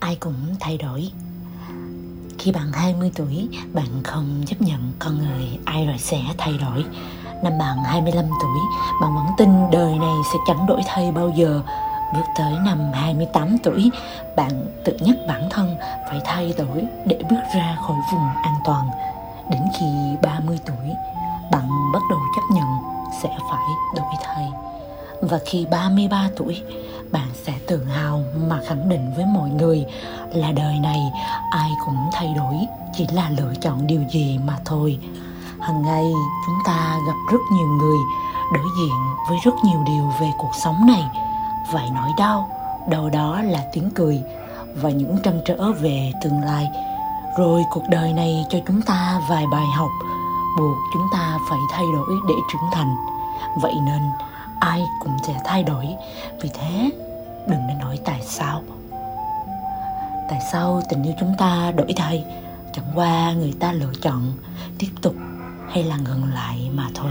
ai cũng thay đổi khi bạn 20 tuổi, bạn không chấp nhận con người ai rồi sẽ thay đổi. Năm bạn 25 tuổi, bạn vẫn tin đời này sẽ chẳng đổi thay bao giờ. Bước tới năm 28 tuổi, bạn tự nhắc bản thân phải thay đổi để bước ra khỏi vùng an toàn. Đến khi 30 tuổi, bạn bắt đầu chấp nhận sẽ phải đổi thay. Và khi 33 tuổi, bạn tự hào mà khẳng định với mọi người là đời này ai cũng thay đổi, chỉ là lựa chọn điều gì mà thôi. Hàng ngày, chúng ta gặp rất nhiều người đối diện với rất nhiều điều về cuộc sống này. Vài nỗi đau, đâu đó là tiếng cười và những trăn trở về tương lai. Rồi cuộc đời này cho chúng ta vài bài học, buộc chúng ta phải thay đổi để trưởng thành. Vậy nên, ai cũng sẽ thay đổi. Vì thế đừng nên hỏi tại sao. Tại sao tình yêu chúng ta đổi thay? Chẳng qua người ta lựa chọn tiếp tục hay là ngừng lại mà thôi.